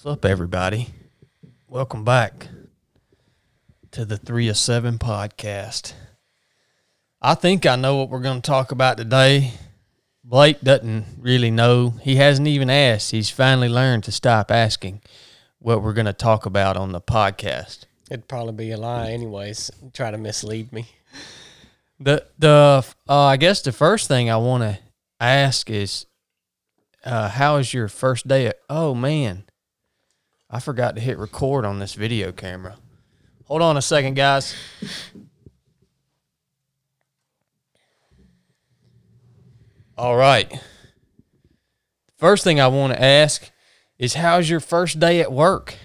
What's up, everybody? Welcome back to the Three of Seven podcast. I think I know what we're going to talk about today. Blake doesn't really know. He hasn't even asked. He's finally learned to stop asking what we're going to talk about on the podcast. It'd probably be a lie, anyways. Try to mislead me. The the uh, I guess the first thing I want to ask is, uh, how is your first day? At, oh man, I forgot to hit record on this video camera. Hold on a second, guys. All right. First thing I want to ask is, how's your first day at work?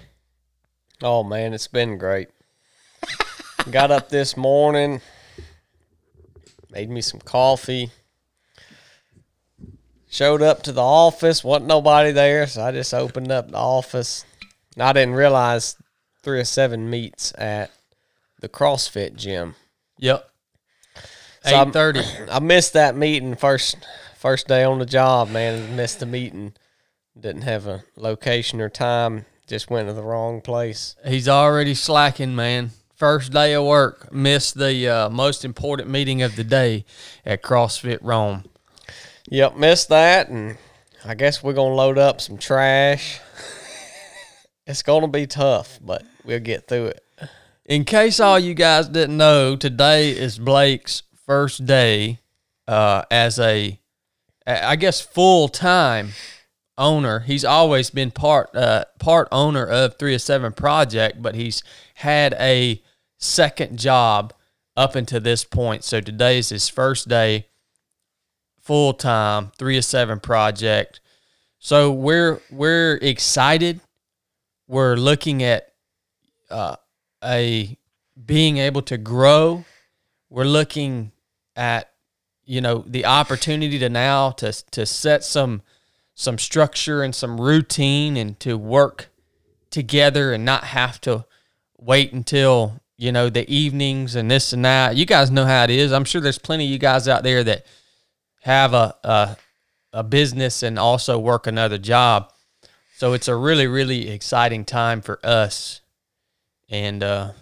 Oh man, it's been great. Got up this morning, made me some coffee. Showed up to the office, wasn't nobody there, so I just opened up the office. I didn't realize three or seven meets at the CrossFit gym. Yep. So Eight thirty. I missed that meeting first first day on the job, man. Missed the meeting. Didn't have a location or time. Just went to the wrong place. He's already slacking, man. First day of work, missed the uh, most important meeting of the day at CrossFit Rome. Yep, missed that, and I guess we're gonna load up some trash. It's gonna be tough, but we'll get through it. In case all you guys didn't know, today is Blake's first day uh, as a, I guess, full time owner. He's always been part uh, part owner of Three Seven Project, but he's had a second job up until this point. So today is his first day full time Three Seven Project. So we're we're excited. We're looking at uh, a being able to grow. We're looking at you know the opportunity to now to to set some some structure and some routine and to work together and not have to wait until you know the evenings and this and that. You guys know how it is. I'm sure there's plenty of you guys out there that have a a, a business and also work another job. So it's a really really exciting time for us and uh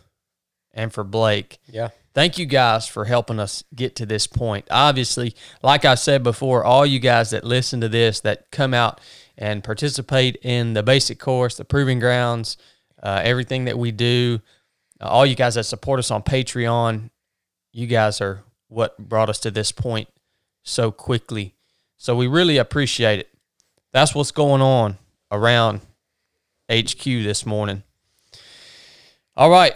and for Blake. Yeah. Thank you guys for helping us get to this point. Obviously, like I said before, all you guys that listen to this, that come out and participate in the basic course, the proving grounds, uh, everything that we do, uh, all you guys that support us on Patreon, you guys are what brought us to this point so quickly. So we really appreciate it. That's what's going on around HQ this morning. All right.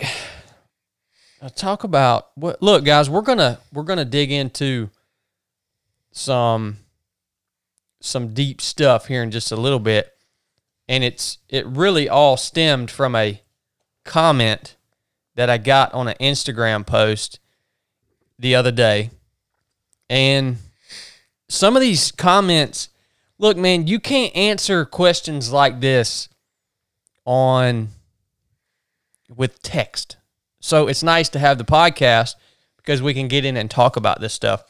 Now talk about what look guys, we're going to we're going to dig into some some deep stuff here in just a little bit. And it's it really all stemmed from a comment that I got on an Instagram post the other day. And some of these comments, look, man, you can't answer questions like this on with text. So it's nice to have the podcast because we can get in and talk about this stuff.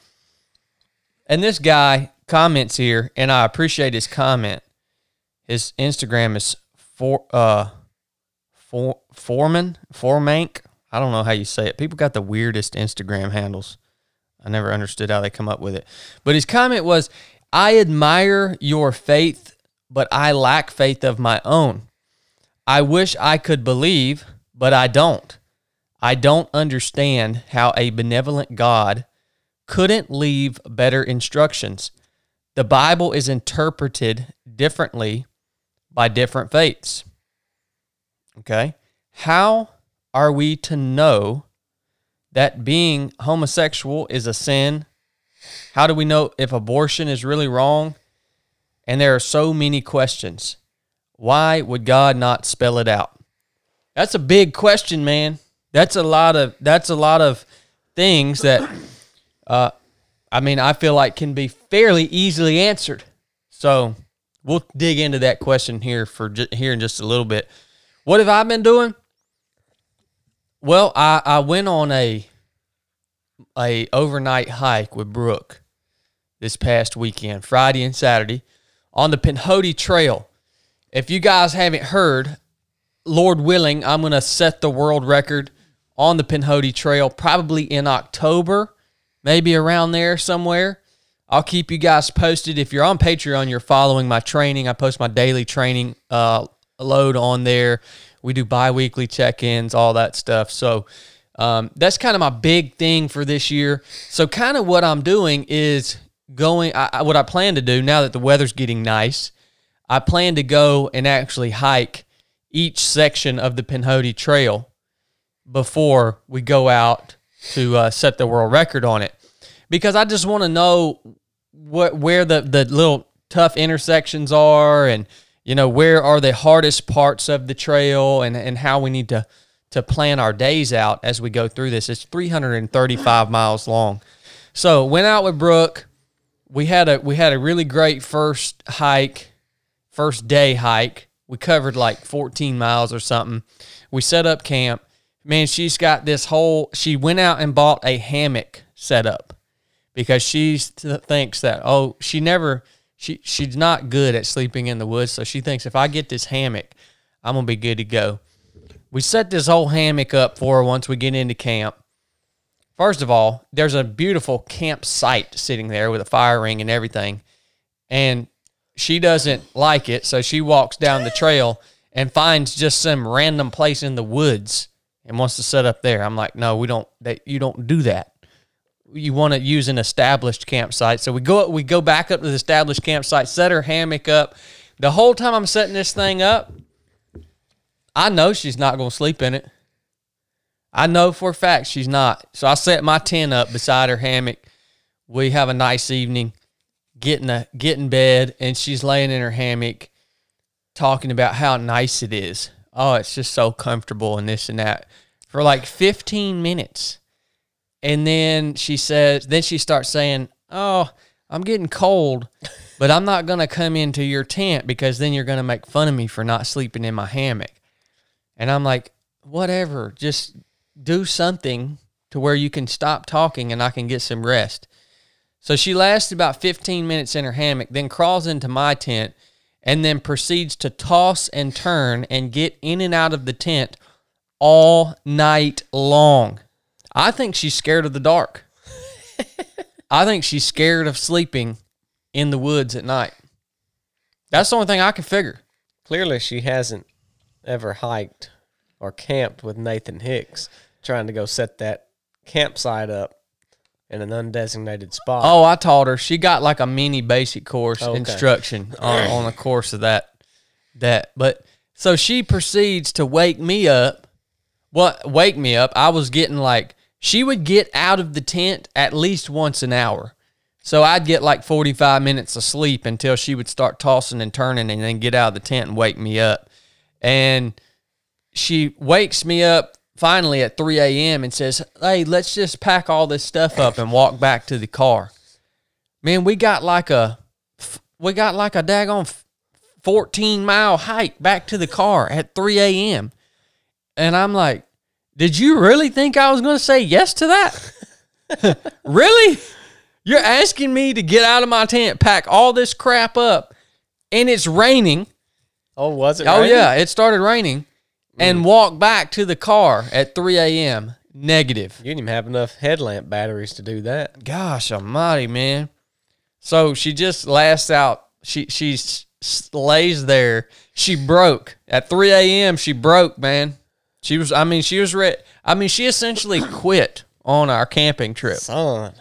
And this guy comments here, and I appreciate his comment. His Instagram is for uh for Foreman Formank. I don't know how you say it. People got the weirdest Instagram handles. I never understood how they come up with it. But his comment was, "I admire your faith, but I lack faith of my own. I wish I could believe, but I don't. I don't understand how a benevolent God couldn't leave better instructions. The Bible is interpreted differently by different faiths. Okay? How are we to know that being homosexual is a sin? How do we know if abortion is really wrong? And there are so many questions. Why would God not spell it out? That's a big question, man. That's a lot of that's a lot of things that uh I mean, I feel like can be fairly easily answered. So, we'll dig into that question here for here in just a little bit. What have I been doing? Well, I, I went on a a overnight hike with Brooke this past weekend, Friday and Saturday, on the Pinhoti Trail. if you guys haven't heard, Lord willing, I'm going to set the world record on the Pinhoti Trail probably in October, maybe around there somewhere. I'll keep you guys posted. If you're on Patreon, you're following my training. I post my daily training uh, load on there. We do bi weekly check ins, all that stuff. So um, that's kind of my big thing for this year. So, kind of what I'm doing is going, I, what I plan to do now that the weather's getting nice, I plan to go and actually hike each section of the Pinhoti Trail before we go out to uh, set the world record on it because I just want to know what where the the little tough intersections are and you know where are the hardest parts of the trail and and how we need to to plan our days out as we go through this. It's 335 miles long. So went out with Brooke. We had a we had a really great first hike, first day hike. We covered like 14 miles or something. We set up camp. Man, she's got this whole. She went out and bought a hammock setup because she thinks that oh she never she she's not good at sleeping in the woods so she thinks if i get this hammock i'm gonna be good to go we set this whole hammock up for once we get into camp first of all there's a beautiful campsite sitting there with a fire ring and everything and she doesn't like it so she walks down the trail and finds just some random place in the woods and wants to set up there i'm like no we don't that you don't do that you want to use an established campsite. So we go we go back up to the established campsite, set her hammock up. The whole time I'm setting this thing up, I know she's not going to sleep in it. I know for a fact she's not. So I set my tent up beside her hammock. We have a nice evening, getting a get in bed, and she's laying in her hammock, talking about how nice it is. Oh, it's just so comfortable and this and that for like 15 minutes. And then she says, then she starts saying, Oh, I'm getting cold, but I'm not going to come into your tent because then you're going to make fun of me for not sleeping in my hammock. And I'm like, whatever, just do something to where you can stop talking and I can get some rest. So she lasts about 15 minutes in her hammock, then crawls into my tent, and then proceeds to toss and turn and get in and out of the tent all night long. I think she's scared of the dark. I think she's scared of sleeping in the woods at night. That's the only thing I can figure. Clearly, she hasn't ever hiked or camped with Nathan Hicks trying to go set that campsite up in an undesignated spot. Oh, I taught her. She got like a mini basic course okay. instruction on, on a course of that. That, but so she proceeds to wake me up. What wake me up? I was getting like she would get out of the tent at least once an hour. So I'd get like 45 minutes of sleep until she would start tossing and turning and then get out of the tent and wake me up. And she wakes me up finally at 3 a.m. and says, Hey, let's just pack all this stuff up and walk back to the car. Man, we got like a, we got like a daggone 14 mile hike back to the car at 3 a.m. And I'm like, did you really think I was going to say yes to that? really? You're asking me to get out of my tent, pack all this crap up, and it's raining. Oh, was it? Oh, raining? yeah. It started raining, mm. and walked back to the car at 3 a.m. Negative. You didn't even have enough headlamp batteries to do that. Gosh almighty, man. So she just lasts out. She she lays there. She broke at 3 a.m. She broke, man. She was. I mean, she was ready. I mean, she essentially quit on our camping trip. Son,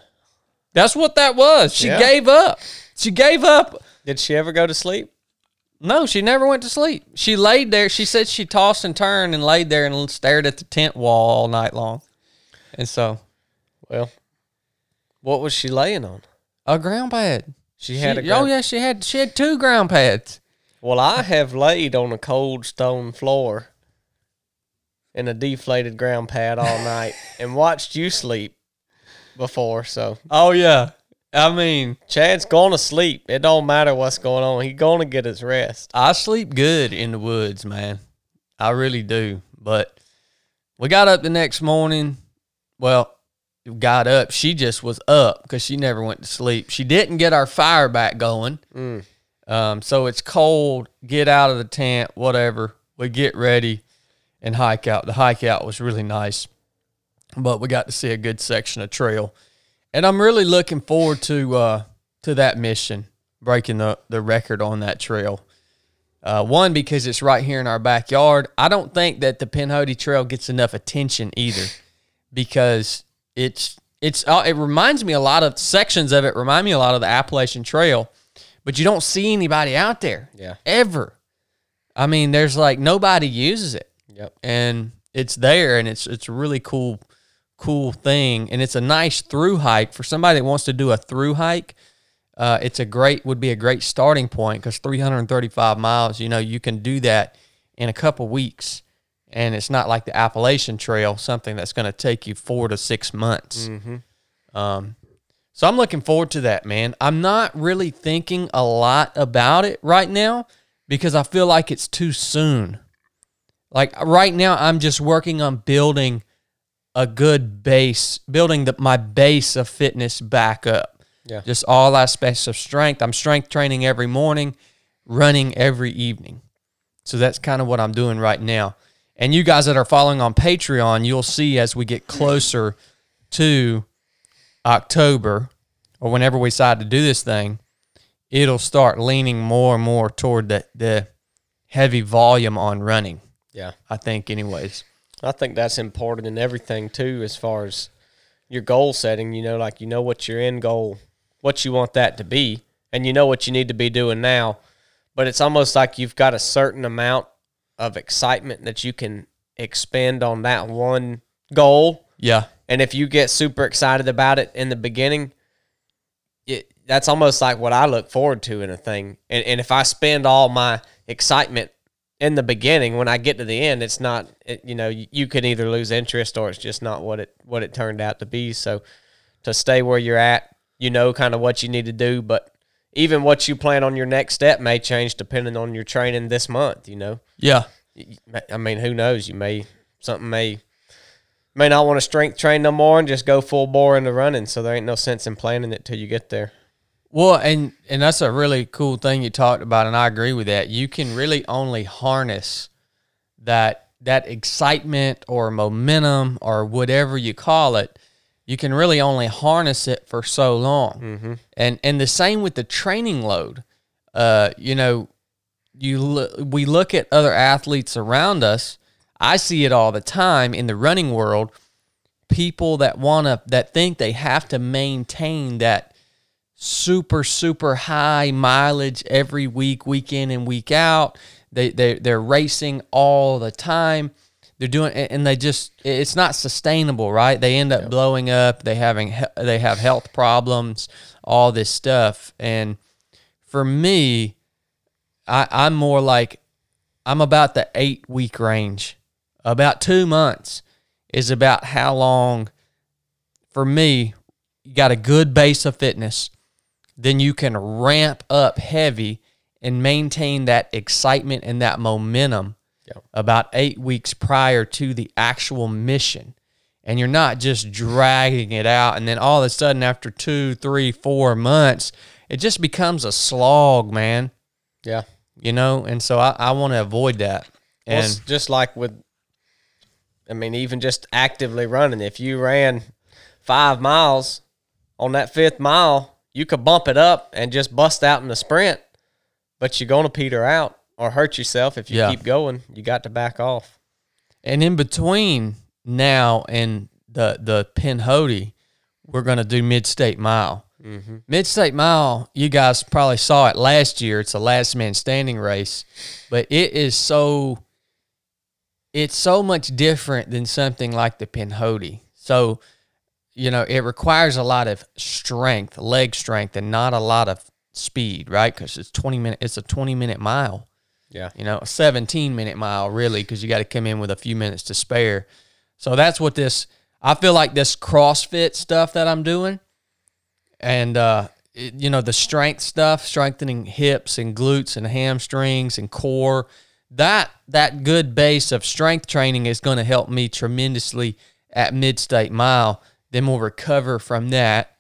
that's what that was. She yeah. gave up. She gave up. Did she ever go to sleep? No, she never went to sleep. She laid there. She said she tossed and turned and laid there and stared at the tent wall all night long. And so, well, what was she laying on? A ground pad. She had she, a. Oh, ground- oh yeah, she had she had two ground pads. Well, I have laid on a cold stone floor in a deflated ground pad all night and watched you sleep before. So, oh yeah, I mean, Chad's going to sleep. It don't matter what's going on. He's going to get his rest. I sleep good in the woods, man. I really do. But we got up the next morning. Well, got up. She just was up because she never went to sleep. She didn't get our fire back going. Mm. Um, so it's cold. Get out of the tent, whatever. We get ready and hike out. The hike out was really nice, but we got to see a good section of trail, and I'm really looking forward to uh, to that mission, breaking the the record on that trail. Uh, one because it's right here in our backyard. I don't think that the Pinhoti Trail gets enough attention either, because it's it's uh, it reminds me a lot of sections of it remind me a lot of the Appalachian Trail, but you don't see anybody out there. Yeah. Ever. I mean, there's like nobody uses it Yep. and it's there and it's it's really cool cool thing and it's a nice through hike. For somebody that wants to do a through hike uh, it's a great would be a great starting point because 335 miles you know you can do that in a couple weeks and it's not like the appalachian trail something that's going to take you four to six months. Um, so i'm looking forward to that man. I'm not really thinking a lot about it right now because i feel like it's too soon. Like right now, I'm just working on building a good base, building the, my base of fitness back up. Yeah. Just all aspects of strength. I'm strength training every morning, running every evening. So that's kind of what I'm doing right now. And you guys that are following on Patreon, you'll see as we get closer to October or whenever we decide to do this thing, it'll start leaning more and more toward the, the heavy volume on running. Yeah. I think, anyways. I think that's important in everything too, as far as your goal setting. You know, like you know what your end goal, what you want that to be, and you know what you need to be doing now. But it's almost like you've got a certain amount of excitement that you can expend on that one goal. Yeah. And if you get super excited about it in the beginning, it that's almost like what I look forward to in a thing. And and if I spend all my excitement in the beginning, when I get to the end, it's not it, you know you, you can either lose interest or it's just not what it what it turned out to be. So to stay where you're at, you know kind of what you need to do, but even what you plan on your next step may change depending on your training this month. You know. Yeah. I mean, who knows? You may something may may not want to strength train no more and just go full bore into running. So there ain't no sense in planning it till you get there. Well, and and that's a really cool thing you talked about, and I agree with that. You can really only harness that that excitement or momentum or whatever you call it. You can really only harness it for so long, Mm-hmm. and and the same with the training load. Uh, you know, you we look at other athletes around us. I see it all the time in the running world. People that wanna that think they have to maintain that super super high mileage every week week in and week out. They they they're racing all the time. They're doing and they just it's not sustainable right? They end up blowing up. They having they have health problems all this stuff. And for me i i'm more like i'm about the 8 week range. About 2 months is about how long for me you got a good base of fitness then you can ramp up heavy and maintain that excitement and that momentum Yeah. about eight weeks prior to the actual mission. And you're not just dragging it out. And then all of a sudden, after two, three, four months, it just becomes a slog, man. Yeah. You know? And so I, I want to avoid that. Well, And it's just like with, I mean, even just actively running. If you ran five miles on that fifth mile, you could bump it up and just bust out in the sprint, but you're going to peter out or hurt yourself if you Yeah. keep going. You got to back off. And in between now and the the Pinhoti, we're gonna do mid state mile. Mm-hmm. Mid state mile, you guys probably saw it last year. It's a last man standing race, but it is so it's so much different than something like the Pinhoti. So, you know, it requires a lot of strength, leg strength, and not a lot of speed, right? Because it's twenty minute. It's a twenty minute mile Yeah. you know, a 17 minute mile really because you got to come in with a few minutes to spare. So that's what this I feel like this CrossFit stuff that I'm doing and uh it- you know the strength stuff, strengthening hips and glutes and hamstrings and core, that that good base of strength training is going to help me tremendously at mid-state mile. Then we'll recover from that.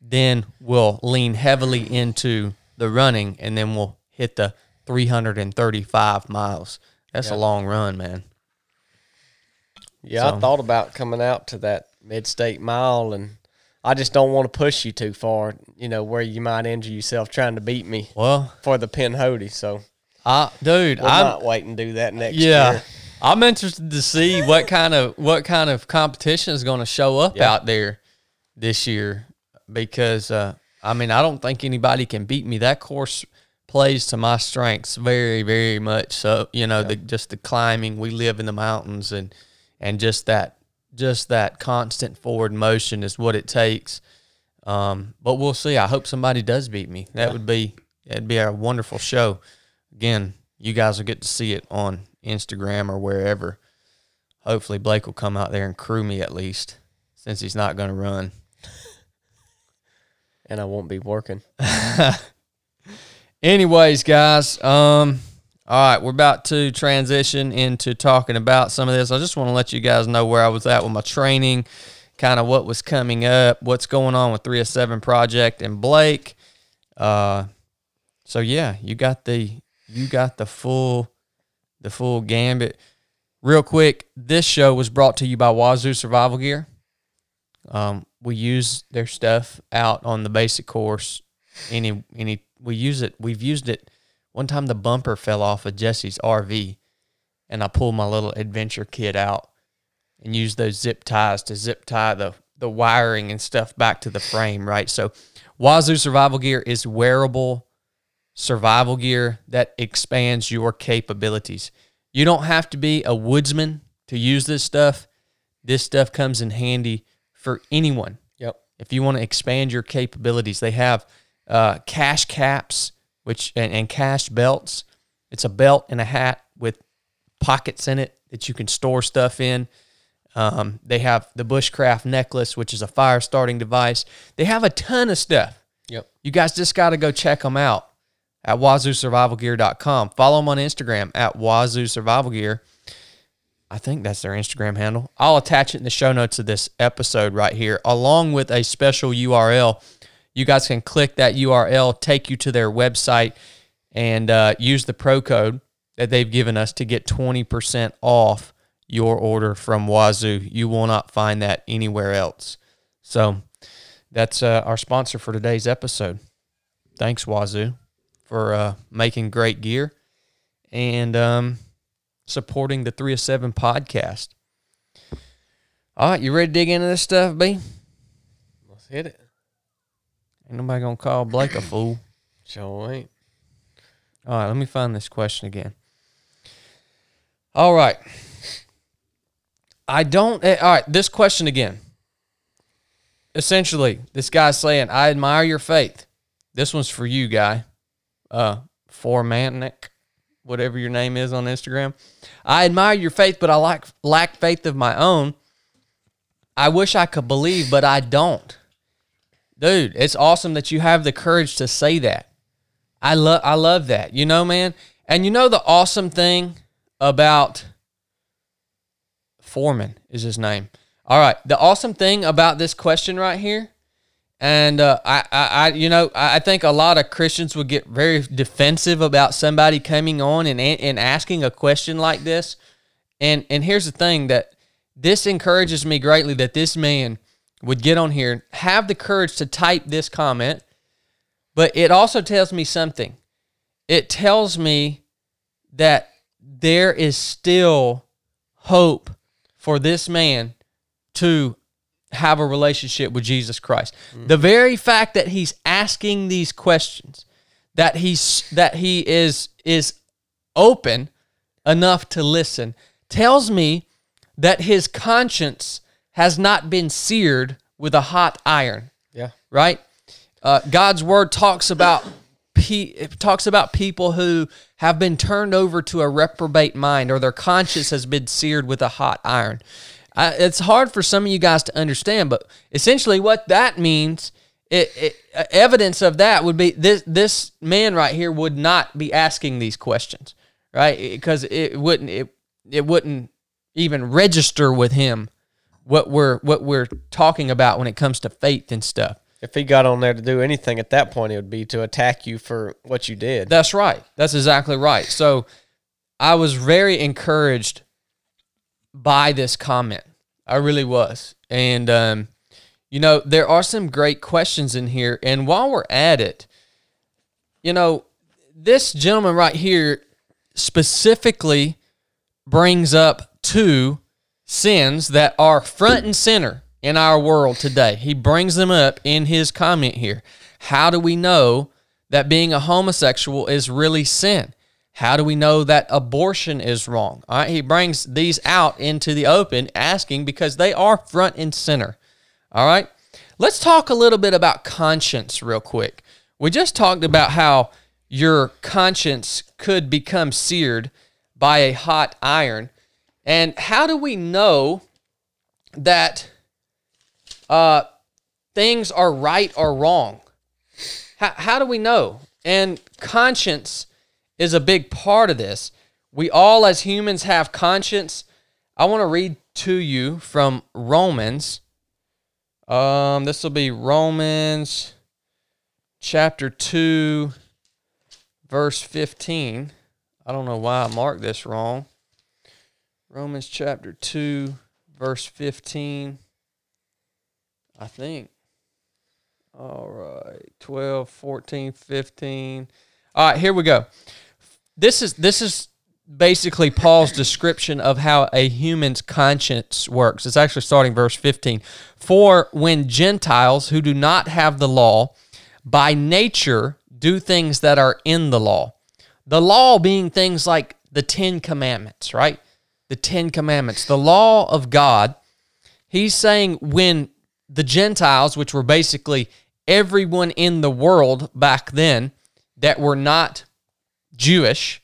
Then we'll lean heavily into the running and then we'll hit the 335 miles. That's a long run, man. Yeah, So- I thought about coming out to that mid-state mile, and I just don't want to push you too far. You know, where you might injure yourself trying to beat me Well, for the Pinhoti. So I, dude, we I'm might wait and do that next yeah. year. I'm interested to see what kind of what kind of competition is going to show up Yeah. out there this year because uh, I mean I don't think anybody can beat me. That course plays to my strengths very very much. So you know the just the climbing. We live in the mountains and and just that just that constant forward motion is what it takes. Um, but we'll see. I hope somebody does beat me. That would be that'd be a wonderful show. Again, you guys will get to see it on Instagram or wherever. Hopefully, Blake will come out there and crew me at least, since he's not going to run. And I won't be working. Anyways, guys, um, all right, we're about to transition into talking about some of this. I just want to let you guys know where I was at with my training, kind of what was coming up, what's going on with 307 Project and Blake. Uh, so yeah, you got the you got the full the full gambit. Real quick, this show was brought to you by Wazoo Survival Gear. Um, we use their stuff out on the basic course. Any any we use it. We've used it. One time the bumper fell off of Jesse's RV, and I pulled my little adventure kit out and used those zip ties to zip tie the the wiring and stuff back to the frame. Right. So, Wazoo Survival Gear is wearable survival gear that expands your capabilities. You don't have to be a woodsman to use this stuff. This stuff comes in handy for anyone. Yep. If you want to expand your capabilities, they have uh, cache caps, which and, and cache belts. It's a belt and a hat with pockets in it that you can store stuff in. Um, they have the bushcraft necklace, which is a fire starting device. They have a ton of stuff. Yep. You guys just got to go check them out at wazoosurvivalgear.com. Follow them on Instagram at Wazoo Survival I think that's their Instagram handle. I'll attach it in the show notes of this episode right here, along with a special URL. You guys can click that URL, take you to their website, and uh, use the pro code that they've given us to get 20% off your order from Wazoo. You will not find that anywhere else. So that's uh, our sponsor for today's episode. Thanks, Wazoo, for uh, making great gear and um, supporting the 3 of 7 podcast. All right, you ready to dig into this stuff, B? Let's hit it. Ain't nobody going to call Blake a fool. Sure ain't. All right, let me find this question again. All right. I don't. eh, All right, this question again. Essentially, this guy's saying, "I admire your faith." This one's for you, guy. Uh, Formanik, whatever your name is on Instagram. I admire your faith, but I lack lack faith of my own. I wish I could believe, but I don't. Dude, it's awesome that you have the courage to say that. I love I love that. You know, man. And you know the awesome thing about Foreman is his name. All right. The awesome thing about this question right here, and uh, I, I, you know, I think a lot of Christians would get very defensive about somebody coming on and and asking a question like this. And and here's the thing that this encourages me greatly that this man would get on here, have the courage to type this comment, but it also tells me something. It tells me that there is still hope for this man to have a relationship with Jesus Christ. The very fact that he's asking these questions, that he's that he is is open enough to listen, tells me that his conscience has not been seared with a hot iron Yeah. right? Uh, God's word talks about pe- talks about people who have been turned over to a reprobate mind or their conscience has been seared with a hot iron. I, it's hard for some of you guys to understand, but essentially what that means, it, it, evidence of that would be this this man right here would not be asking these questions, right? Because it wouldn't it it wouldn't even register with him what we're what we're talking about when it comes to faith and stuff. If he got on there to do anything at that point, it would be to attack you for what you did. That's right. That's exactly right. So I was very encouraged by this comment. I really was. And, um, you know, there are some great questions in here. And while we're at it, you know, this gentleman right here specifically brings up two sins that are front and center in our world today. He brings them up in his comment here. How do we know that being a homosexual is really sin? How do we know that abortion is wrong? All right, he brings these out into the open, asking because they are front and center. All right, let's talk a little bit about conscience real quick. We just talked about how your conscience could become seared by a hot iron. And how do we know that uh, things are right or wrong? How, how do we know? And conscience is a big part of this. We all, as humans, have conscience. I want to read to you from Romans. Um, this will be Romans chapter 2, verse 15. I don't know why I marked this wrong. Romans chapter 2, verse 15. I think. All right. 12, 14, 15. All right, here we go. This is this is basically Paul's description of how a human's conscience works. It's actually starting verse 15. For when Gentiles who do not have the law by nature do things that are in the law. The law being things like the 10 commandments, right? The 10 commandments, the law of God. He's saying when the Gentiles, which were basically everyone in the world back then that were not Jewish,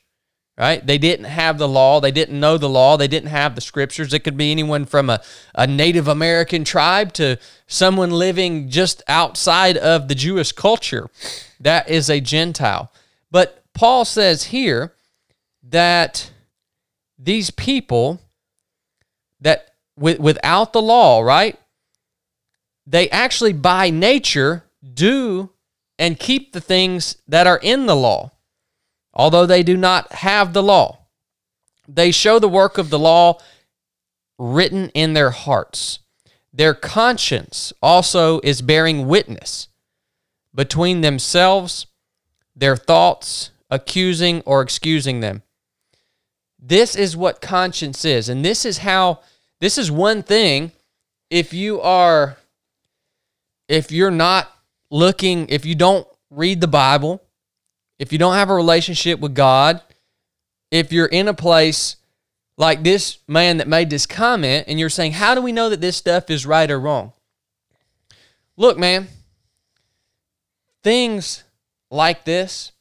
right? They didn't have the law. They didn't know the law. They didn't have the scriptures. It could be anyone from a, a Native American tribe to someone living just outside of the Jewish culture. That is a Gentile. But Paul says here that these people that with, without the law, right? They actually by nature do and keep the things that are in the law, although they do not have the law. They show the work of the law written in their hearts. Their conscience also is bearing witness between themselves, their thoughts, accusing or excusing them. This is what conscience is. And this is how, this is one thing. If you are, if you're not looking, if you don't read the Bible, if you don't have a relationship with God, if you're in a place like this man that made this comment and you're saying, How do we know that this stuff is right or wrong? Look, man, things like this,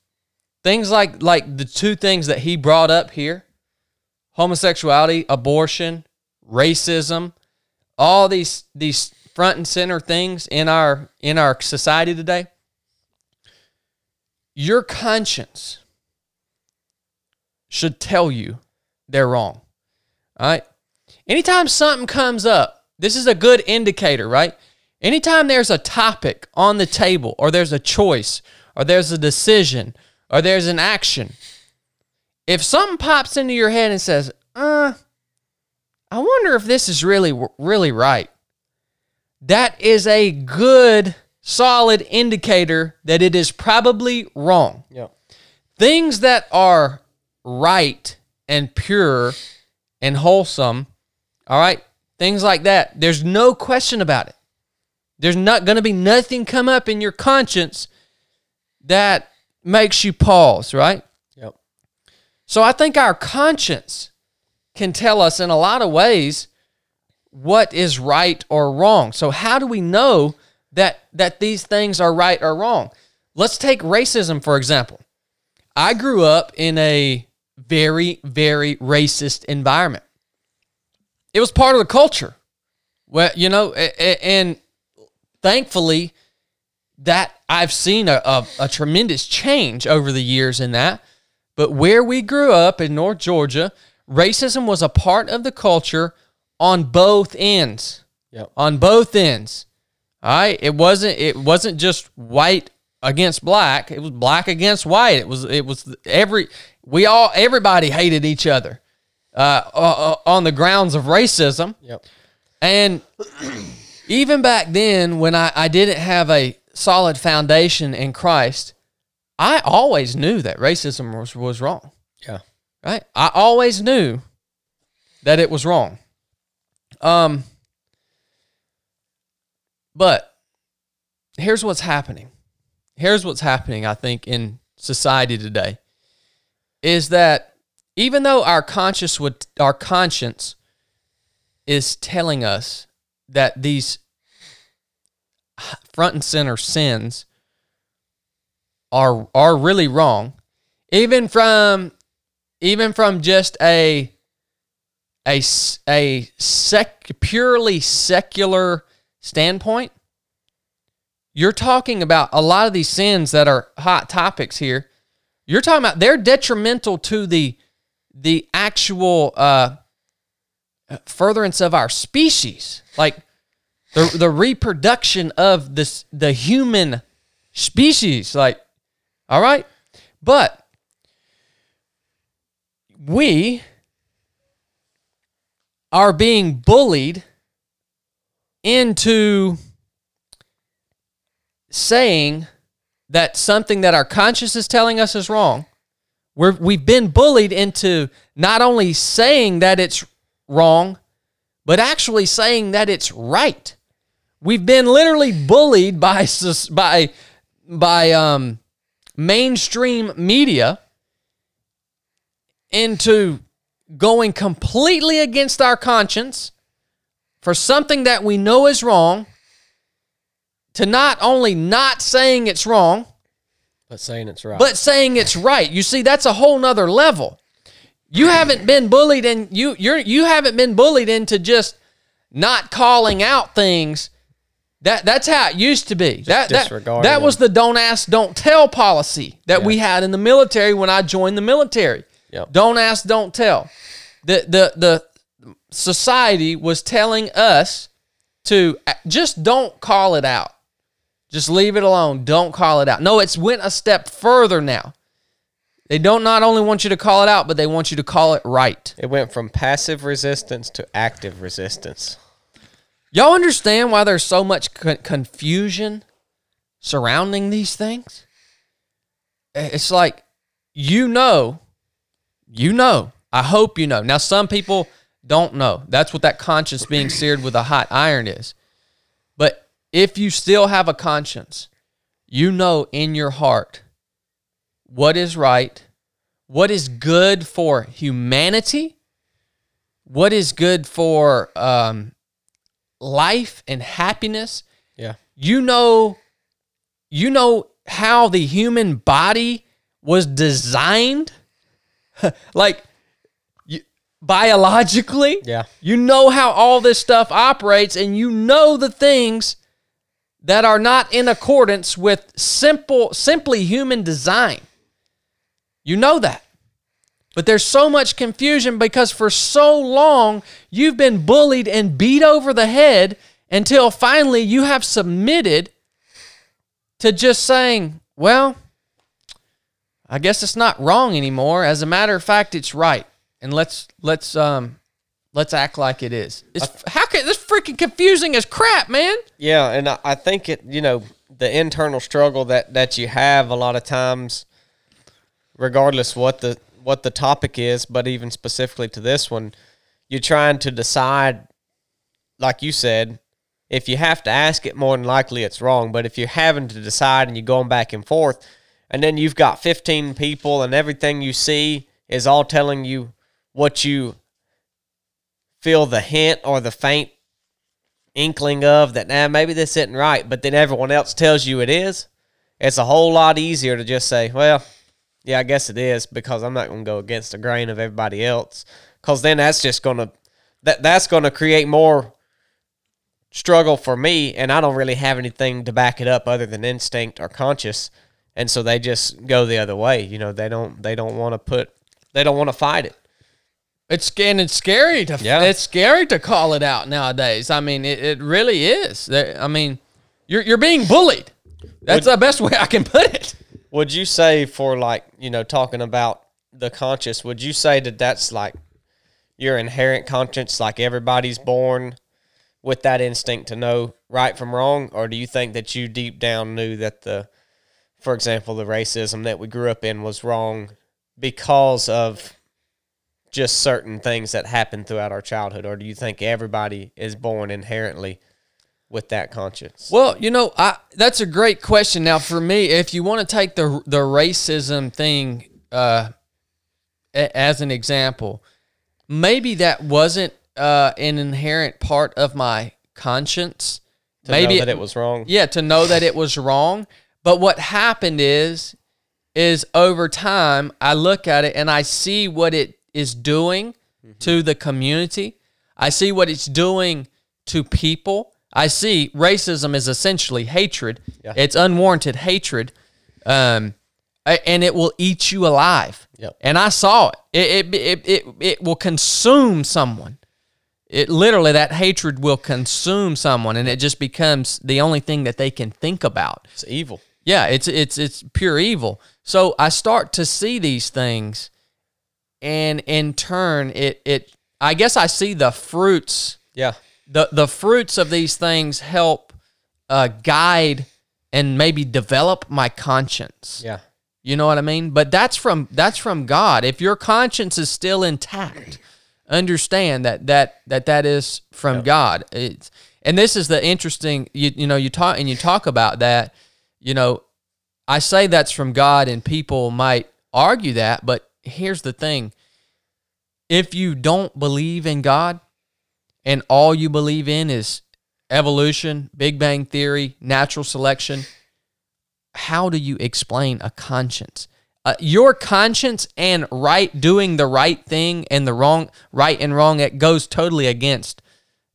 things like like the two things that he brought up here, homosexuality, abortion, racism, all these these front and center things in our in our society today your conscience should tell you they're wrong. All right? Anytime something comes up this is a good indicator right? Anytime there's a topic on the table or there's a choice or there's a decision or there's an action if something pops into your head and says uh i wonder if this is really really right that is a good, solid indicator that it is probably wrong. Yeah. Things that are right and pure and wholesome, all right, things like that, there's no question about it. There's not going to be nothing come up in your conscience that makes you pause, right? Yep. So I think our conscience can tell us in a lot of ways what is right or wrong. So how do we know that that these things are right or wrong? Let's take racism for example. I grew up in a very very racist environment. It was part of the culture. Well, you know, and thankfully that I've seen a, a, a tremendous change over the years in that. But where we grew up in North Georgia, racism was a part of the culture on both ends. Yep. On both ends. All right, it wasn't it wasn't just white against black. It was black against white. It was it was every we all everybody hated each other uh, uh, uh on the grounds of racism. Yep. And even back then, when I, I didn't have a solid foundation in Christ, I always knew that racism was, was wrong. Yeah. Right? I always knew that it was wrong. Um, but here's what's happening. Here's what's happening, I think, in society today is that even though our conscience would our conscience is telling us that these front and center sins are are really wrong even from even from just a a a sec, purely secular standpoint you're talking about a lot of these sins that are hot topics here. You're talking about they're detrimental to the the actual uh furtherance of our species, like the the reproduction of this the human species. Like, all right, but we are being bullied into saying that something that our conscience is telling us is wrong. We're, we've been bullied into not only saying that it's wrong, but actually saying that it's right. We've been literally bullied by by by um, mainstream media into going completely against our conscience for something that we know is wrong to not only not saying it's wrong but saying it's right but saying it's right you see that's a whole nother level you haven't been bullied and you you're you haven't been bullied into just not calling out things. That that's how it used to be. That that, that was the don't ask, don't tell policy that yeah. we had in the military when I joined the military. Yep. Don't ask, don't tell. The the the society was telling us to just don't call it out. Just leave it alone. Don't call it out. No, it's went a step further now. They don't not only want you to call it out, but they want you to call it right. It went from passive resistance to active resistance. Y'all understand why there's so much confusion surrounding these things? It's like, you know, you know. I hope you know. Now, some people don't know. That's what that conscience being seared with a hot iron is. But if you still have a conscience, you know in your heart what is right, what is good for humanity, what is good for um, life and happiness. Yeah. You know, you know how the human body was designed, like you, biologically. Yeah. You know how all this stuff operates, and you know the things that are not in accordance with simple, simply human design. You know that. But there's so much confusion because for so long you've been bullied and beat over the head until finally you have submitted to just saying, well, I guess it's not wrong anymore. As a matter of fact, it's right. And let's let's um let's act like it is. It's how can this freaking confusing as crap, man? Yeah, and I, I think it, you know, the internal struggle that that you have a lot of times regardless what the what the topic is, but even specifically to this one, you're trying to decide, like you said, if you have to ask it, more than likely it's wrong. But if you're having to decide and you're going back and forth, and then you've got 15 people and everything you see is all telling you what you feel the hint or the faint inkling of that, now nah, maybe this isn't right, but then everyone else tells you it is, it's a whole lot easier to just say, well, yeah, I guess it is because I'm not going to go against the grain of everybody else. Because then that's just going to that that's going to create more struggle for me and I don't really have anything to back it up other than instinct or conscious and so they just go the other way you know they don't they don't want to put they don't want to fight it it's and it's scary to yeah. it's scary to call it out nowadays I mean it, it really is I mean You're you're being bullied. That's the best way I can put it. Would you say for like you know talking about the conscious? Would you say that that's like your inherent conscience? Like everybody's born with that instinct to know right from wrong, or do you think that you deep down knew that the, for example, the racism that we grew up in was wrong because of just certain things that happened throughout our childhood, or do you think everybody is born inherently with that conscience? Well, you know, I that's a great question. Now, for me, if you want to take the the racism thing uh, a- as an example, maybe that wasn't uh, an inherent part of my conscience. To maybe know that it was wrong. yeah, to know that it was wrong. But what happened is, is over time, I look at it and I see what it is doing to the community. I see what it's doing to people. I see racism is essentially hatred. Yeah. It's unwarranted hatred, um, and it will eat you alive. Yep. And I saw it. It, it, it, it, it will consume someone. It literally that hatred will consume someone, and it just becomes the only thing that they can think about. It's evil. Yeah, it's it's it's pure evil. So I start to see these things, and in turn, it it I guess I see the fruits Yeah. the the fruits of these things help uh, guide and maybe develop my conscience. Yeah. You know what I mean? But that's from that's from God. If your conscience is still intact, understand that that that that is from God. It's and this is the interesting you you know you talk and you talk about that, you know, I say that's from God and people might argue that, but here's the thing. If you don't believe in God and all you believe in is evolution, Big Bang theory, natural selection, how do you explain a conscience? Uh, your conscience and right doing the right thing and the wrong right and wrong it goes totally against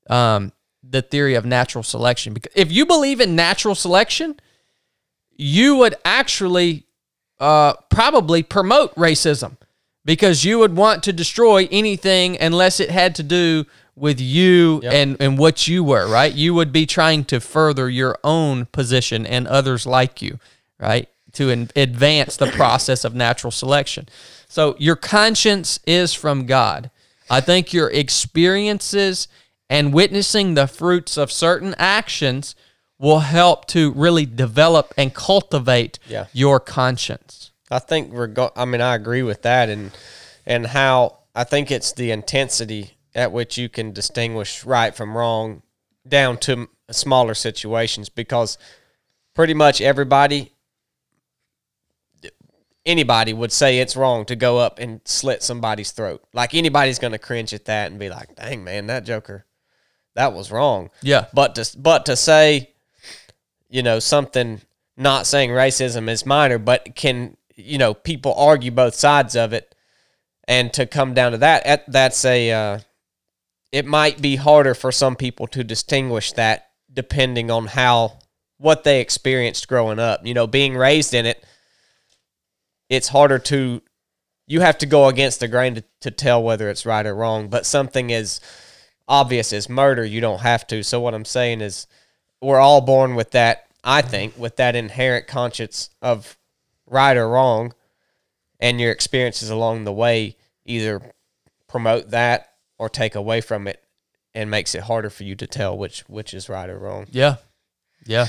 um, the theory of natural selection because if you believe in natural selection you would actually uh, probably promote racism because you would want to destroy anything unless it had to do with you and, and what you were, right? You would be trying to further your own position and others like you, right? To in, advance the process of natural selection. So your conscience is from God. I think your experiences and witnessing the fruits of certain actions will help to really develop and cultivate Yeah. your conscience. I think reg- I mean I agree with that and and how I think it's the intensity at which you can distinguish right from wrong down to smaller situations because pretty much everybody anybody would say it's wrong to go up and slit somebody's throat. Like anybody's going to cringe at that and be like, "Dang man, that joker that was wrong." Yeah. But to but to say, you know, something not saying racism is minor, but can you know people argue both sides of it, and to come down to that, that's a uh, it might be harder for some people to distinguish that depending on how what they experienced growing up. You know, being raised in it, it's harder to you have to go against the grain to, to tell whether it's right or wrong. But something as obvious as murder, you don't have to. So what I'm saying is, we're all born with that. I think with that inherent conscience of right or wrong, and your experiences along the way either promote that or take away from it, and makes it harder for you to tell which which is right or wrong. Yeah. Yeah.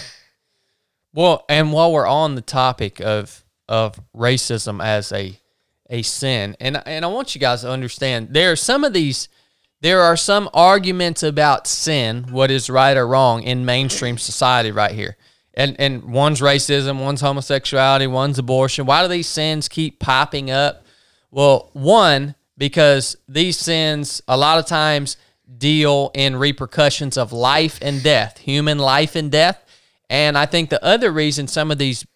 Well, and while we're on the topic of of racism as a a sin, and and I want you guys to understand there are some of these there are some arguments about sin, what is right or wrong in mainstream society right here. And and one's racism, one's homosexuality, one's abortion. Why do these sins keep popping up? Well, one, because these sins a lot of times deal in repercussions of life and death, human life and death. And I think the other reason some of these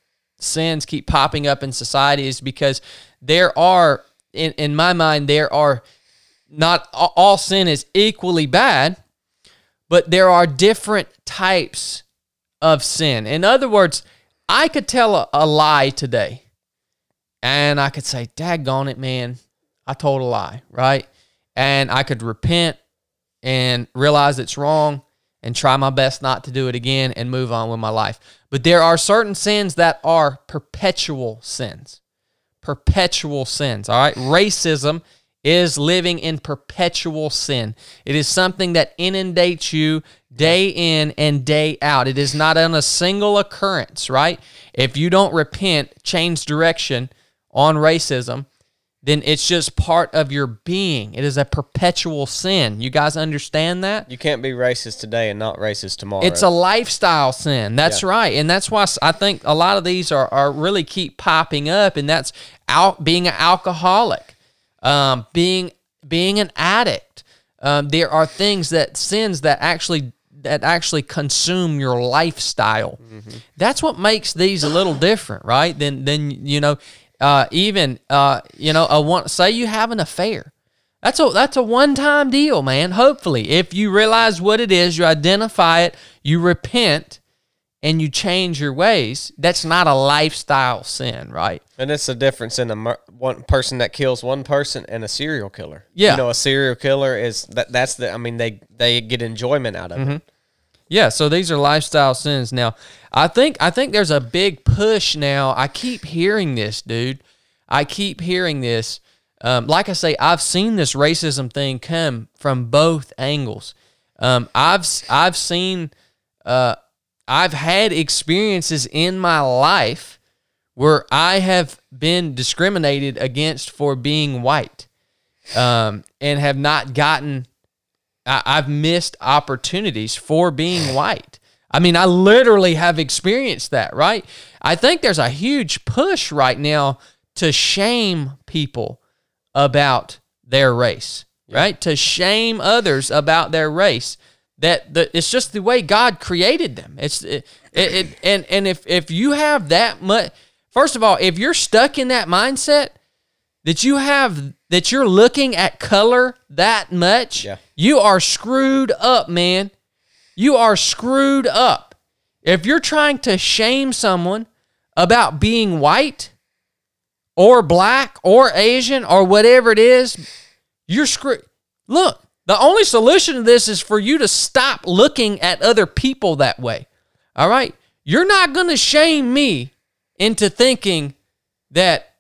sins keep popping up in society is because there are, in, in my mind, there are not all sin is equally bad, but there are different types of sin. In other words, I could tell a, a lie today and I could say, daggone it, man, I told a lie, right? And I could repent and realize it's wrong and try my best not to do it again and move on with my life. But there are certain sins that are perpetual sins. Perpetual sins. All right. Racism is living in perpetual sin. It is something that inundates you day in and day out. It is not on a single occurrence, right? If you don't repent, change direction on racism, then it's just part of your being. It is a perpetual sin. You guys understand that? You can't be racist today and not racist tomorrow. It's a lifestyle sin. That's yeah. right. And that's why I think a lot of these are, are really keep popping up. And that's out being an alcoholic, um, being being an addict. Um, there are things that sins that actually that actually consume your lifestyle. Mm-hmm. That's what makes these a little different, right? Than than you know uh, even uh, you know, a one say you have an affair. That's a that's a one time deal, man. Hopefully, if you realize what it is, you identify it, you repent, and you change your ways. That's not a lifestyle sin, right? And it's a difference in a mur- one person that kills one person and a serial killer. Yeah, you know, a serial killer is that that's the. I mean, they they get enjoyment out of mm-hmm. it. Yeah, so these are lifestyle sins. Now, I think I think there's a big push now. I keep hearing this, dude. I keep hearing this. Um, like I say, I've seen this racism thing come from both angles. Um, I've I've seen, uh, I've had experiences in my life where I have been discriminated against for being white, um, and have not gotten I, I've missed opportunities for being white. I mean, I literally have experienced that, right? I think there's a huge push right now to shame people about their race, yeah. right? To shame others about their race. That the, it's just the way God created them. It's it, it, it and and if if you have that much, first of all, if you're stuck in that mindset, that you have that you're looking at color that much, yeah. you are screwed up, man. You are screwed up. If you're trying to shame someone about being white or black or Asian or whatever it is, you're screwed. Look, the only solution to this is for you to stop looking at other people that way. All right? You're not going to shame me into thinking that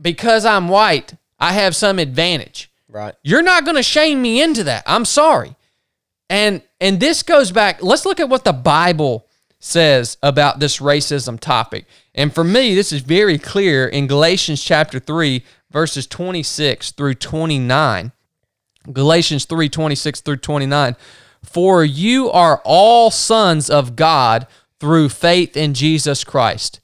because I'm white, I have some advantage. Right. You're not going to shame me into that. I'm sorry. And and this goes back. Let's look at what the Bible says about this racism topic. And for me, this is very clear in Galatians chapter 3 verses 26 through 29. Galatians 3 26 through 29. For you are all sons of God through faith in Jesus Christ.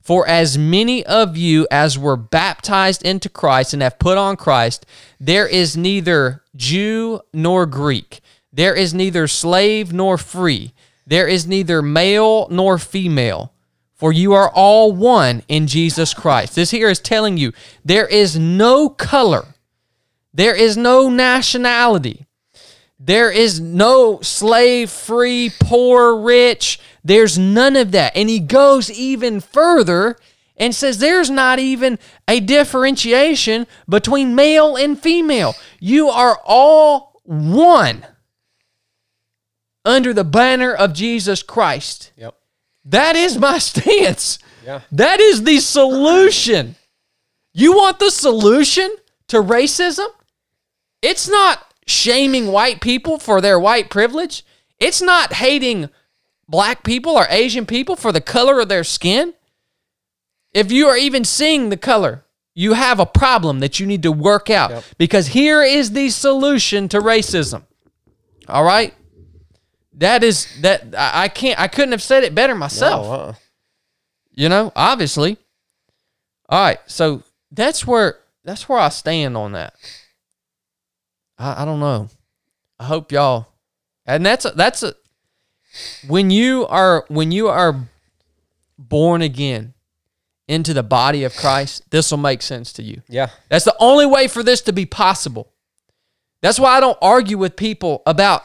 For as many of you as were baptized into Christ and have put on Christ, there is neither Jew nor Greek, there is neither slave nor free, there is neither male nor female. For you are all one in Jesus Christ. This here is telling you there is no color, there is no nationality, there is no slave, free, poor, rich. There's none of that. And he goes even further and says there's not even a differentiation between male and female. You are all one under the banner of Jesus Christ. Yep. That is my stance. Yeah. That is the solution. You want the solution to racism? It's not shaming white people for their white privilege. It's not hating black people or Asian people for the color of their skin. If you are even seeing the color, you have a problem that you need to work out yep. because here is the solution to racism. All right? That is that I can't I couldn't have said it better myself. No, uh-uh. You know, obviously. All right, so that's where that's where I stand on that. I, I don't know. I hope y'all, and that's a, that's a when you are when you are born again into the body of Christ, this will make sense to you. Yeah, that's the only way for this to be possible. That's why I don't argue with people about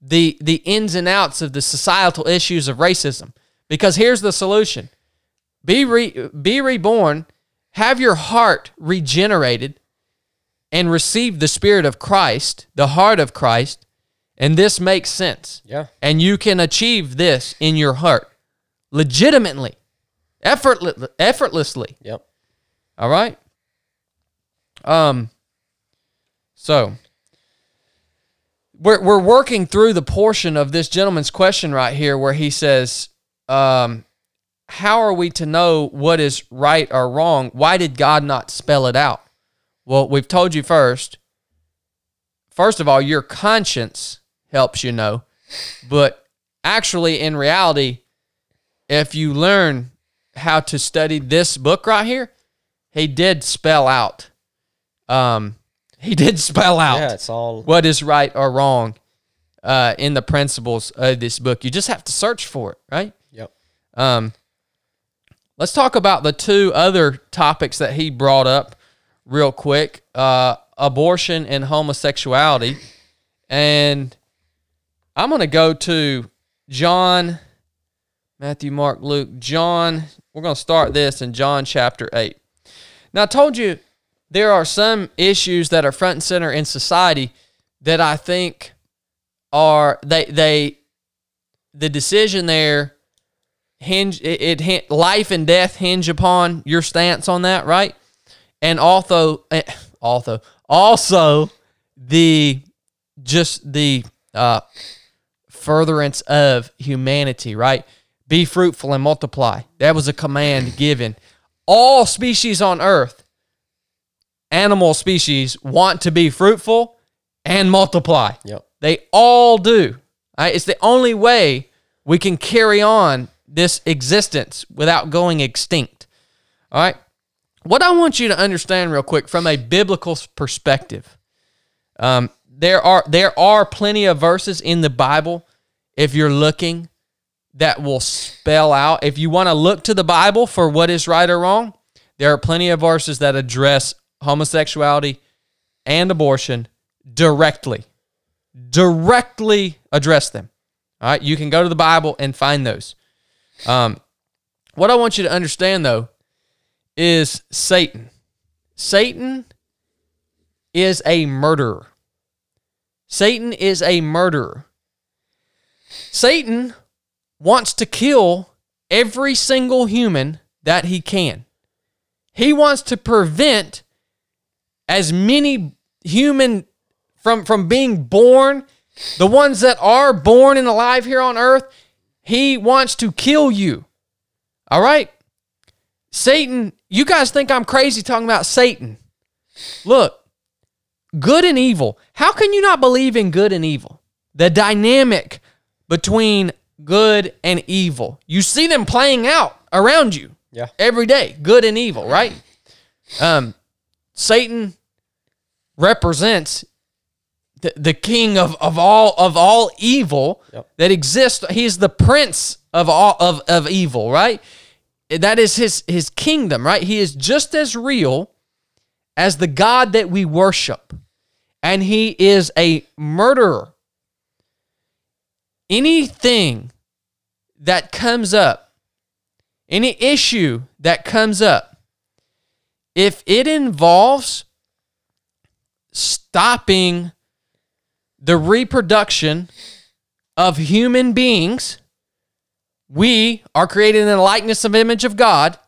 the the ins and outs of the societal issues of racism because here's the solution. Be re, be reborn, have your heart regenerated and receive the Spirit of Christ, the heart of Christ, And this makes sense. Yeah. And you can achieve this in your heart legitimately, effortless, effortlessly. Yep. All right. Um. So we're we're working through the portion of this gentleman's question right here where he says, um, "How are we to know what is right or wrong? Why did God not spell it out?" Well, we've told you first. First of all, your conscience helps you know, but actually, in reality, if you learn how to study this book right here, he did spell out. Um, he did spell out Yeah, it's all what is right or wrong uh, in the principles of this book. You just have to search for it, right? Yep. Um, let's talk about the two other topics that he brought up real quick uh, abortion and homosexuality. And I'm going to go to John, Matthew, Mark, Luke, John. We're going to start this in John chapter 8. Now, I told you there are some issues that are front and center in society that I think are they they the decision there hinge it, it life and death hinge upon your stance on that, right? And also eh, also also the just the uh furtherance of humanity, right? Be fruitful and multiply. That was a command given. All species on earth animal species want to be fruitful and multiply. Yep. They all do. Right? It's the only way we can carry on this existence without going extinct. All right. What I want you to understand real quick from a biblical perspective, um, there are there are plenty of verses in the Bible, if you're looking, that will spell out. If you want to look to the Bible for what is right or wrong, there are plenty of verses that address homosexuality and abortion directly. Directly address them. All right, you can go to the Bible and find those. Um, what I want you to understand though is Satan. Satan is a murderer. Satan is a murderer. Satan wants to kill every single human that he can. He wants to prevent as many human from from being born, the ones that are born and alive here on earth, he wants to kill you. All right? Satan, you guys think I'm crazy talking about Satan. Look, good and evil. How can you not believe in good and evil? The dynamic between good and evil. You see them playing out around you Yeah. every day, good and evil, right? Um, Satan represents the, the king of, of all of all evil Yep. that exists. He's the prince of all of, of evil, right? That is his his kingdom, right? He is just as real as the God that we worship. And he is a murderer. Anything that comes up, any issue that comes up, if it involves stopping the reproduction of human beings, we are created in the likeness of image of God.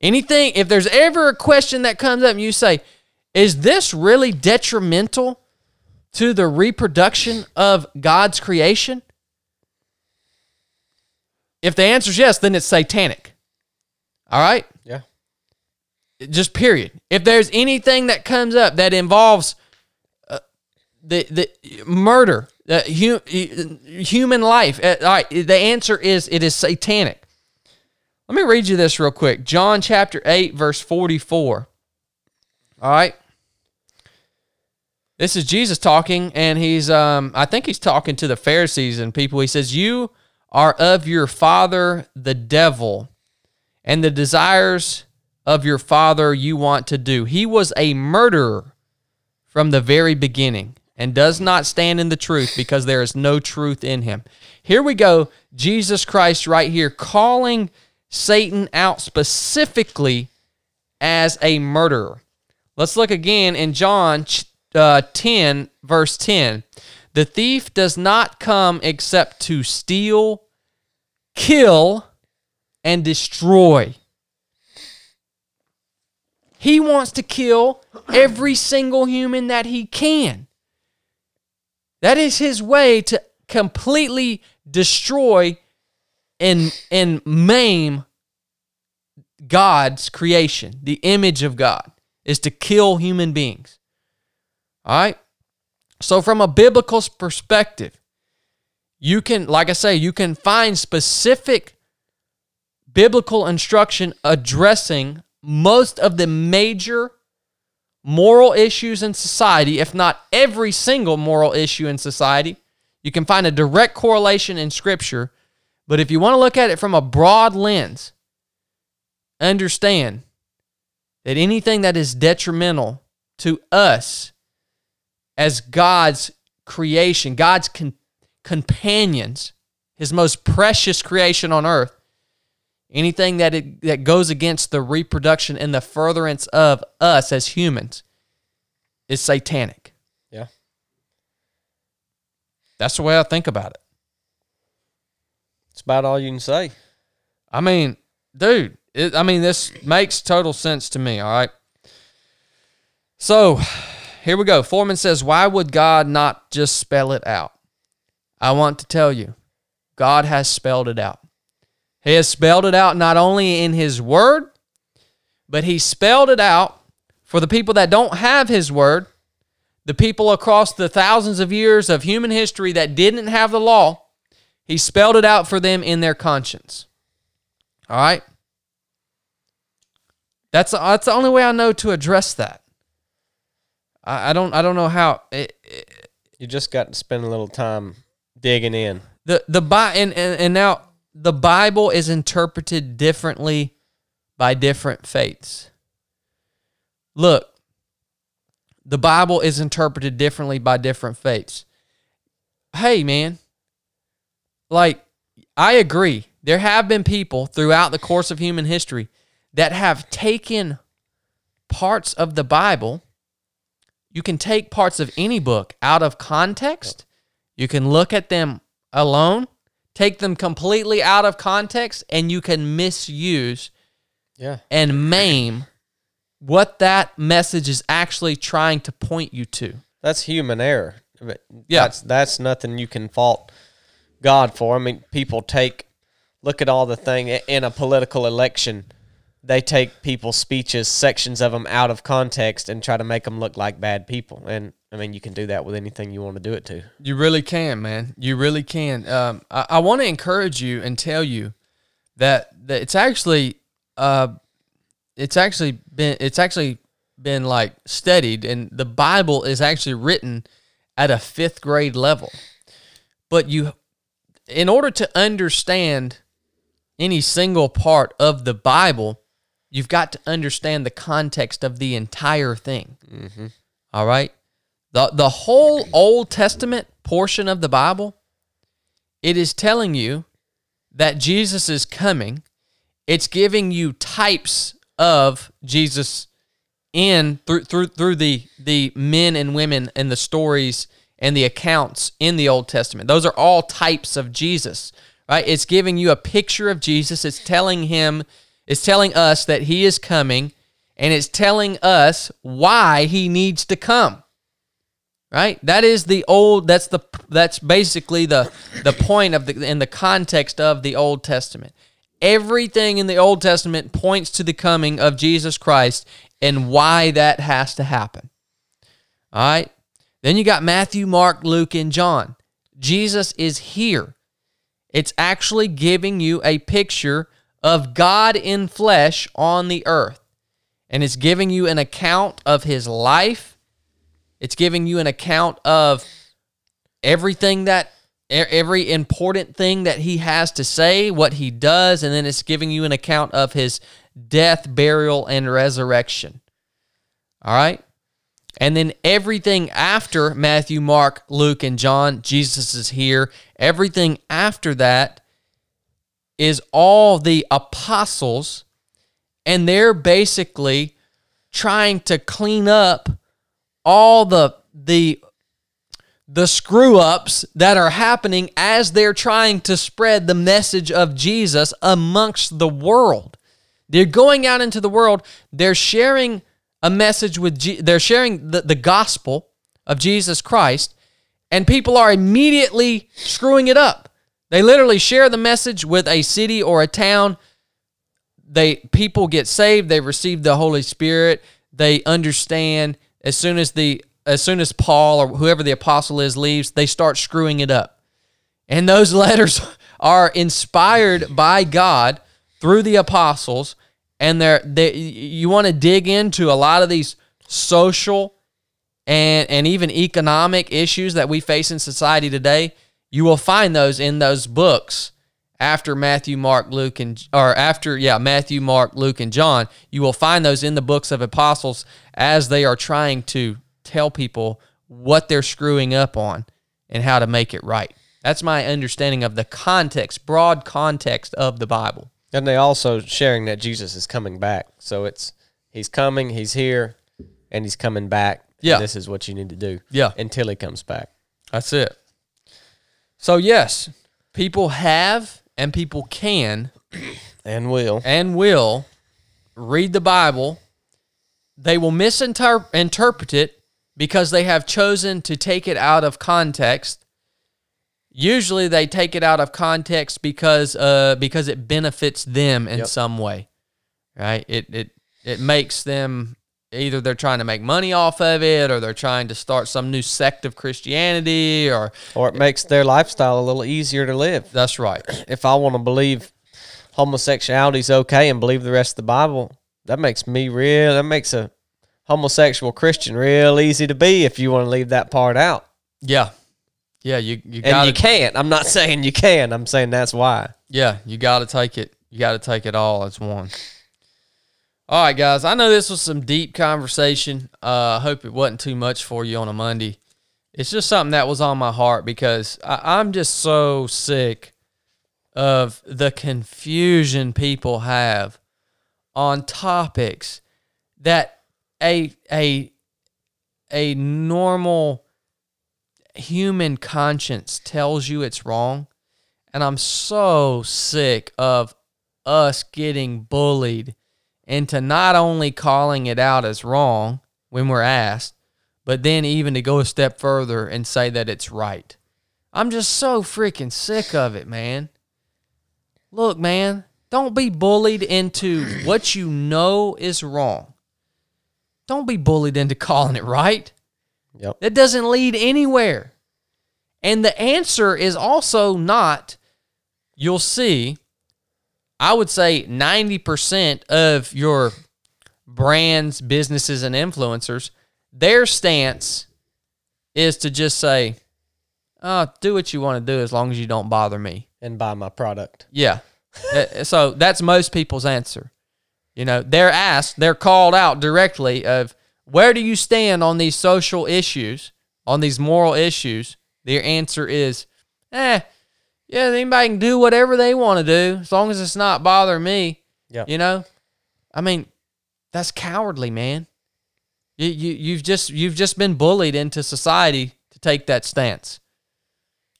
Anything, if there's ever a question that comes up and you say, is this really detrimental to the reproduction of God's creation? If the answer is yes, then it's satanic. All right? Yeah. just period. If there's anything that comes up that involves uh, the the murder, uh, hu- human life, uh, all right, the answer is it is satanic. Let me read you this real quick. John chapter 8 verse 44. All right. This is Jesus talking and he's um I think he's talking to the Pharisees and people. He says, "You are of your father the devil, and the desires of your father you want to do. He was a murderer from the very beginning and does not stand in the truth because there is no truth in him. Here we go. Jesus Christ, right here, calling Satan out specifically as a murderer. Let's look again in John uh, 10, verse 10. The thief does not come except to steal, kill, and destroy. He wants to kill every single human that he can. That is his way to completely destroy and and maim God's creation, the image of God, is to kill human beings. All right? So from a biblical perspective, you can like I say, you can find specific biblical instruction addressing most of the major moral issues in society, if not every single moral issue in society. You can find a direct correlation in Scripture. But if you want to look at it from a broad lens, understand that anything that is detrimental to us as God's creation, God's con- companions, his most precious creation on earth, anything that it, that goes against the reproduction and the furtherance of us as humans is satanic. Yeah. That's the way I think about it. It's about all you can say. I mean, dude, it, I mean, this makes total sense to me, all right? So here we go. Foreman says, Why would God not just spell it out? I want to tell you, God has spelled it out. He has spelled it out not only in His Word, but He spelled it out for the people that don't have His Word, the people across the thousands of years of human history that didn't have the law. He spelled it out for them in their conscience. All right? That's, that's the only way I know to address that. I, I don't I don't know how it, it, You just got to spend a little time digging in. the the Bi- and, and and now the Bible is interpreted differently by different faiths. Look, the Bible is interpreted differently by different faiths. Hey, man, like I agree. There have been people throughout the course of human history that have taken parts of the Bible. You can take parts of any book out of context. You can look at them alone, take them completely out of context, and you can misuse Yeah. and maim what that message is actually trying to point you to. That's human error. But Yeah. That's that's nothing you can fault God for. I mean, people take look at all the thing in a political election. They take people's speeches, sections of them out of context, and try to make them look like bad people. And I mean, you can do that with anything you want to do it to. You really can, man. You really can. Um, I, I want to encourage you and tell you that, that it's actually, uh, it's actually been, it's actually been like studied, and the Bible is actually written at a fifth grade level. But you, in order to understand any single part of the Bible, you've got to understand the context of the entire thing. Mm-hmm. All right. The, the whole Old Testament portion of the Bible, it is telling you that Jesus is coming. It's giving you types of Jesus in through through through the the men and women and the stories and the accounts in the Old Testament. Those are all types of Jesus, right? It's giving you a picture of Jesus. It's telling him, it's telling us that he is coming, and it's telling us why he needs to come. Right? That is the old that's the that's basically the the point of the in the context of the Old Testament. Everything in the Old Testament points to the coming of Jesus Christ and why that has to happen. All right? Then you got Matthew, Mark, Luke, and John. Jesus is here. It's actually giving you a picture of God in flesh on the earth. And it's giving you an account of his life. It's giving you an account of everything that every important thing that he has to say, what he does, and then it's giving you an account of his death, burial, and resurrection. All right? And then everything after Matthew, Mark, Luke, and John, Jesus is here. Everything after that is all the apostles, and they're basically trying to clean up all the the the screw ups that are happening as they're trying to spread the message of Jesus amongst the world. They're going out into the world, they're sharing a message with, they're sharing the, the gospel of Jesus Christ, and people are immediately screwing it up. They literally share the message with a city or a town. They people get saved, they receive the Holy Spirit, they understand as soon as the as soon as Paul or whoever the apostle is leaves, they start screwing it up. And those letters are inspired by God through the apostles and they're they you want to dig into a lot of these social and and even economic issues that we face in society today, you will find those in those books after Matthew, Mark, Luke, and or after yeah Matthew, Mark, Luke, and John. You will find those in the books of apostles as they are trying to tell people what they're screwing up on and how to make it right. That's my understanding of the context, broad context of the Bible. And they also sharing that Jesus is coming back. So it's he's coming, he's here, and he's coming back. and Yeah. this is what you need to do. Yeah. Until he comes back. That's it. So yes, people have and people can And will. and will read the Bible. They will misinterpret it because they have chosen to take it out of context. Usually, they take it out of context because uh, because it benefits them in Yep. some way, right? It it it makes them either they're trying to make money off of it, or they're trying to start some new sect of Christianity, or Or it makes their lifestyle a little easier to live. that's right. If I want to believe homosexuality is okay and believe the rest of the Bible, that makes me real that makes a homosexual Christian real easy to be if you want to leave that part out. Yeah, yeah. You you And you can't. I'm not saying you can. I'm saying that's why. Yeah, you got to take it. You got to take it all as one. All right, guys. I know this was some deep conversation. Uh, I hope it wasn't too much for you on a Monday. It's just something that was on my heart because I, I'm just so sick of the confusion people have on topics that a a a normal human conscience tells you it's wrong and I'm so sick of us getting bullied into not only calling it out as wrong when we're asked, but then even to go a step further and say that it's right. I'm just so freaking sick of it, man. Look, man, don't be bullied into what you know is wrong. Don't be bullied into calling it right. Yep. That doesn't lead anywhere. And the answer is also not, you'll see, I would say 90% of your brands, businesses, and influencers, their stance is to just say, oh, do what you want to do as long as you don't bother me. And buy my product. Yeah. Uh, so that's most people's answer. You know, they're asked, they're called out directly of where do you stand on these social issues, on these moral issues? Their answer is, eh, yeah, anybody can do whatever they want to do as long as it's not bothering me. Yeah. You know? I mean, that's cowardly, man. You, you you've just you've just been bullied into society to take that stance.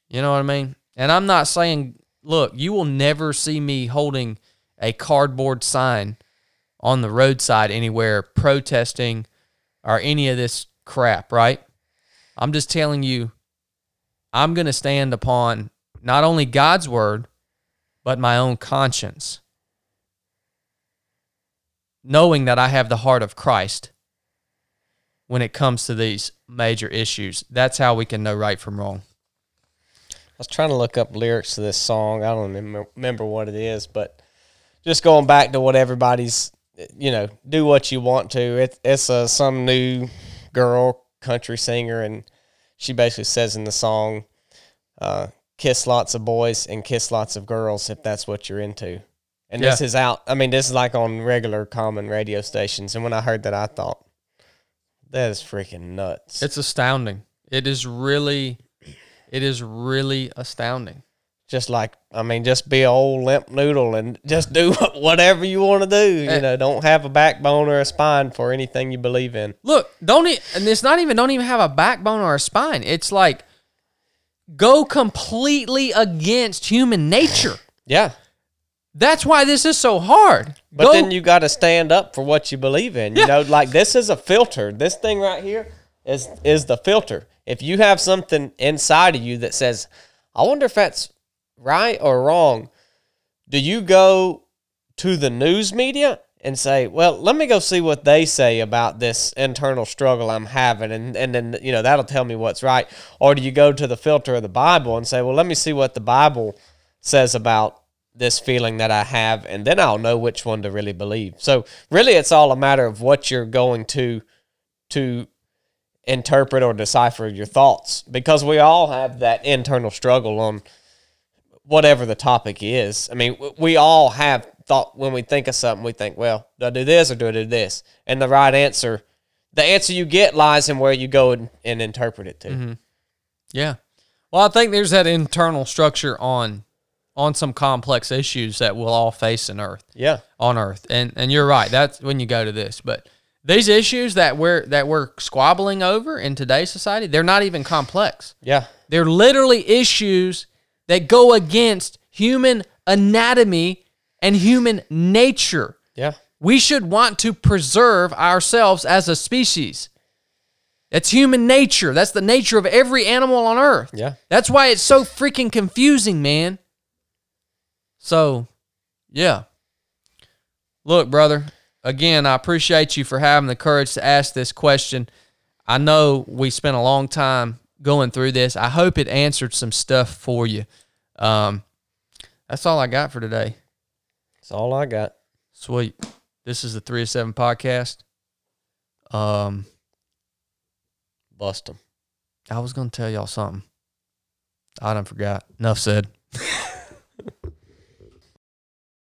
You know what I mean? And I'm not saying, look, you will never see me holding a cardboard sign on the roadside anywhere protesting or any of this crap, right? I'm just telling you, I'm going to stand upon not only God's word, but my own conscience, knowing that I have the heart of Christ when it comes to these major issues. That's how we can know right from wrong. I was trying to look up lyrics to this song. I don't remember, what it is, but just going back to what everybody's, you know, do what you want to. It, it's some new girl country singer, and she basically says in the song, uh, "Kiss lots of boys and kiss lots of girls if that's what you're into." And this is out. I mean, this is like on regular common radio stations. And when I heard that, I thought, that is freaking nuts. It's astounding. It is really, it is really astounding. just like I mean, just be a old limp noodle and just do whatever you want to do. You Eh. know, don't have a backbone or a spine for anything you believe in. Look, don't e- and it's not even don't even have a backbone or a spine. It's like go completely against human nature. Yeah. That's why this is so hard. But Go- then you got to stand up for what you believe in. You Yeah. know, like this is a filter. This thing right here is is the filter. If you have something inside of you that says, "I wonder if that's right or wrong," do you go to the news media and say, "Well, let me go see what they say about this internal struggle I'm having," and and then you know that'll tell me what's right, or do you go to the filter of the Bible and say, "Well, let me see what the Bible says about this feeling that I have, and then I'll know which one to really believe. So really, it's all a matter of what you're going to to interpret or decipher your thoughts, because we all have that internal struggle on whatever the topic is. I mean, we all have thought when we think of something, we think, well, do I do this or do I do this? And the right answer, the answer you get lies in where you go and, and interpret it to. Mm-hmm. Yeah. Well, I think there's that internal structure on on some complex issues that we'll all face in Earth Yeah, on Earth, and and you're right. That's when you go to this, but these issues that we're that we're squabbling over in today's society, they're not even complex. yeah, They're literally issues that go against human anatomy and human nature. yeah, We should want to preserve ourselves as a species. That's human nature. That's the nature of every animal on earth. yeah. That's why it's so freaking confusing, man. So, yeah. Look, brother, again, I appreciate you for having the courage to ask this question. I know we spent a long time going through this. I hope it answered some stuff for you. Um, that's all I got for today. That's all I got. Sweet. This is the 3 of 7 podcast. Um, Bust them. I was going to tell y'all something. I done forgot. Enough said.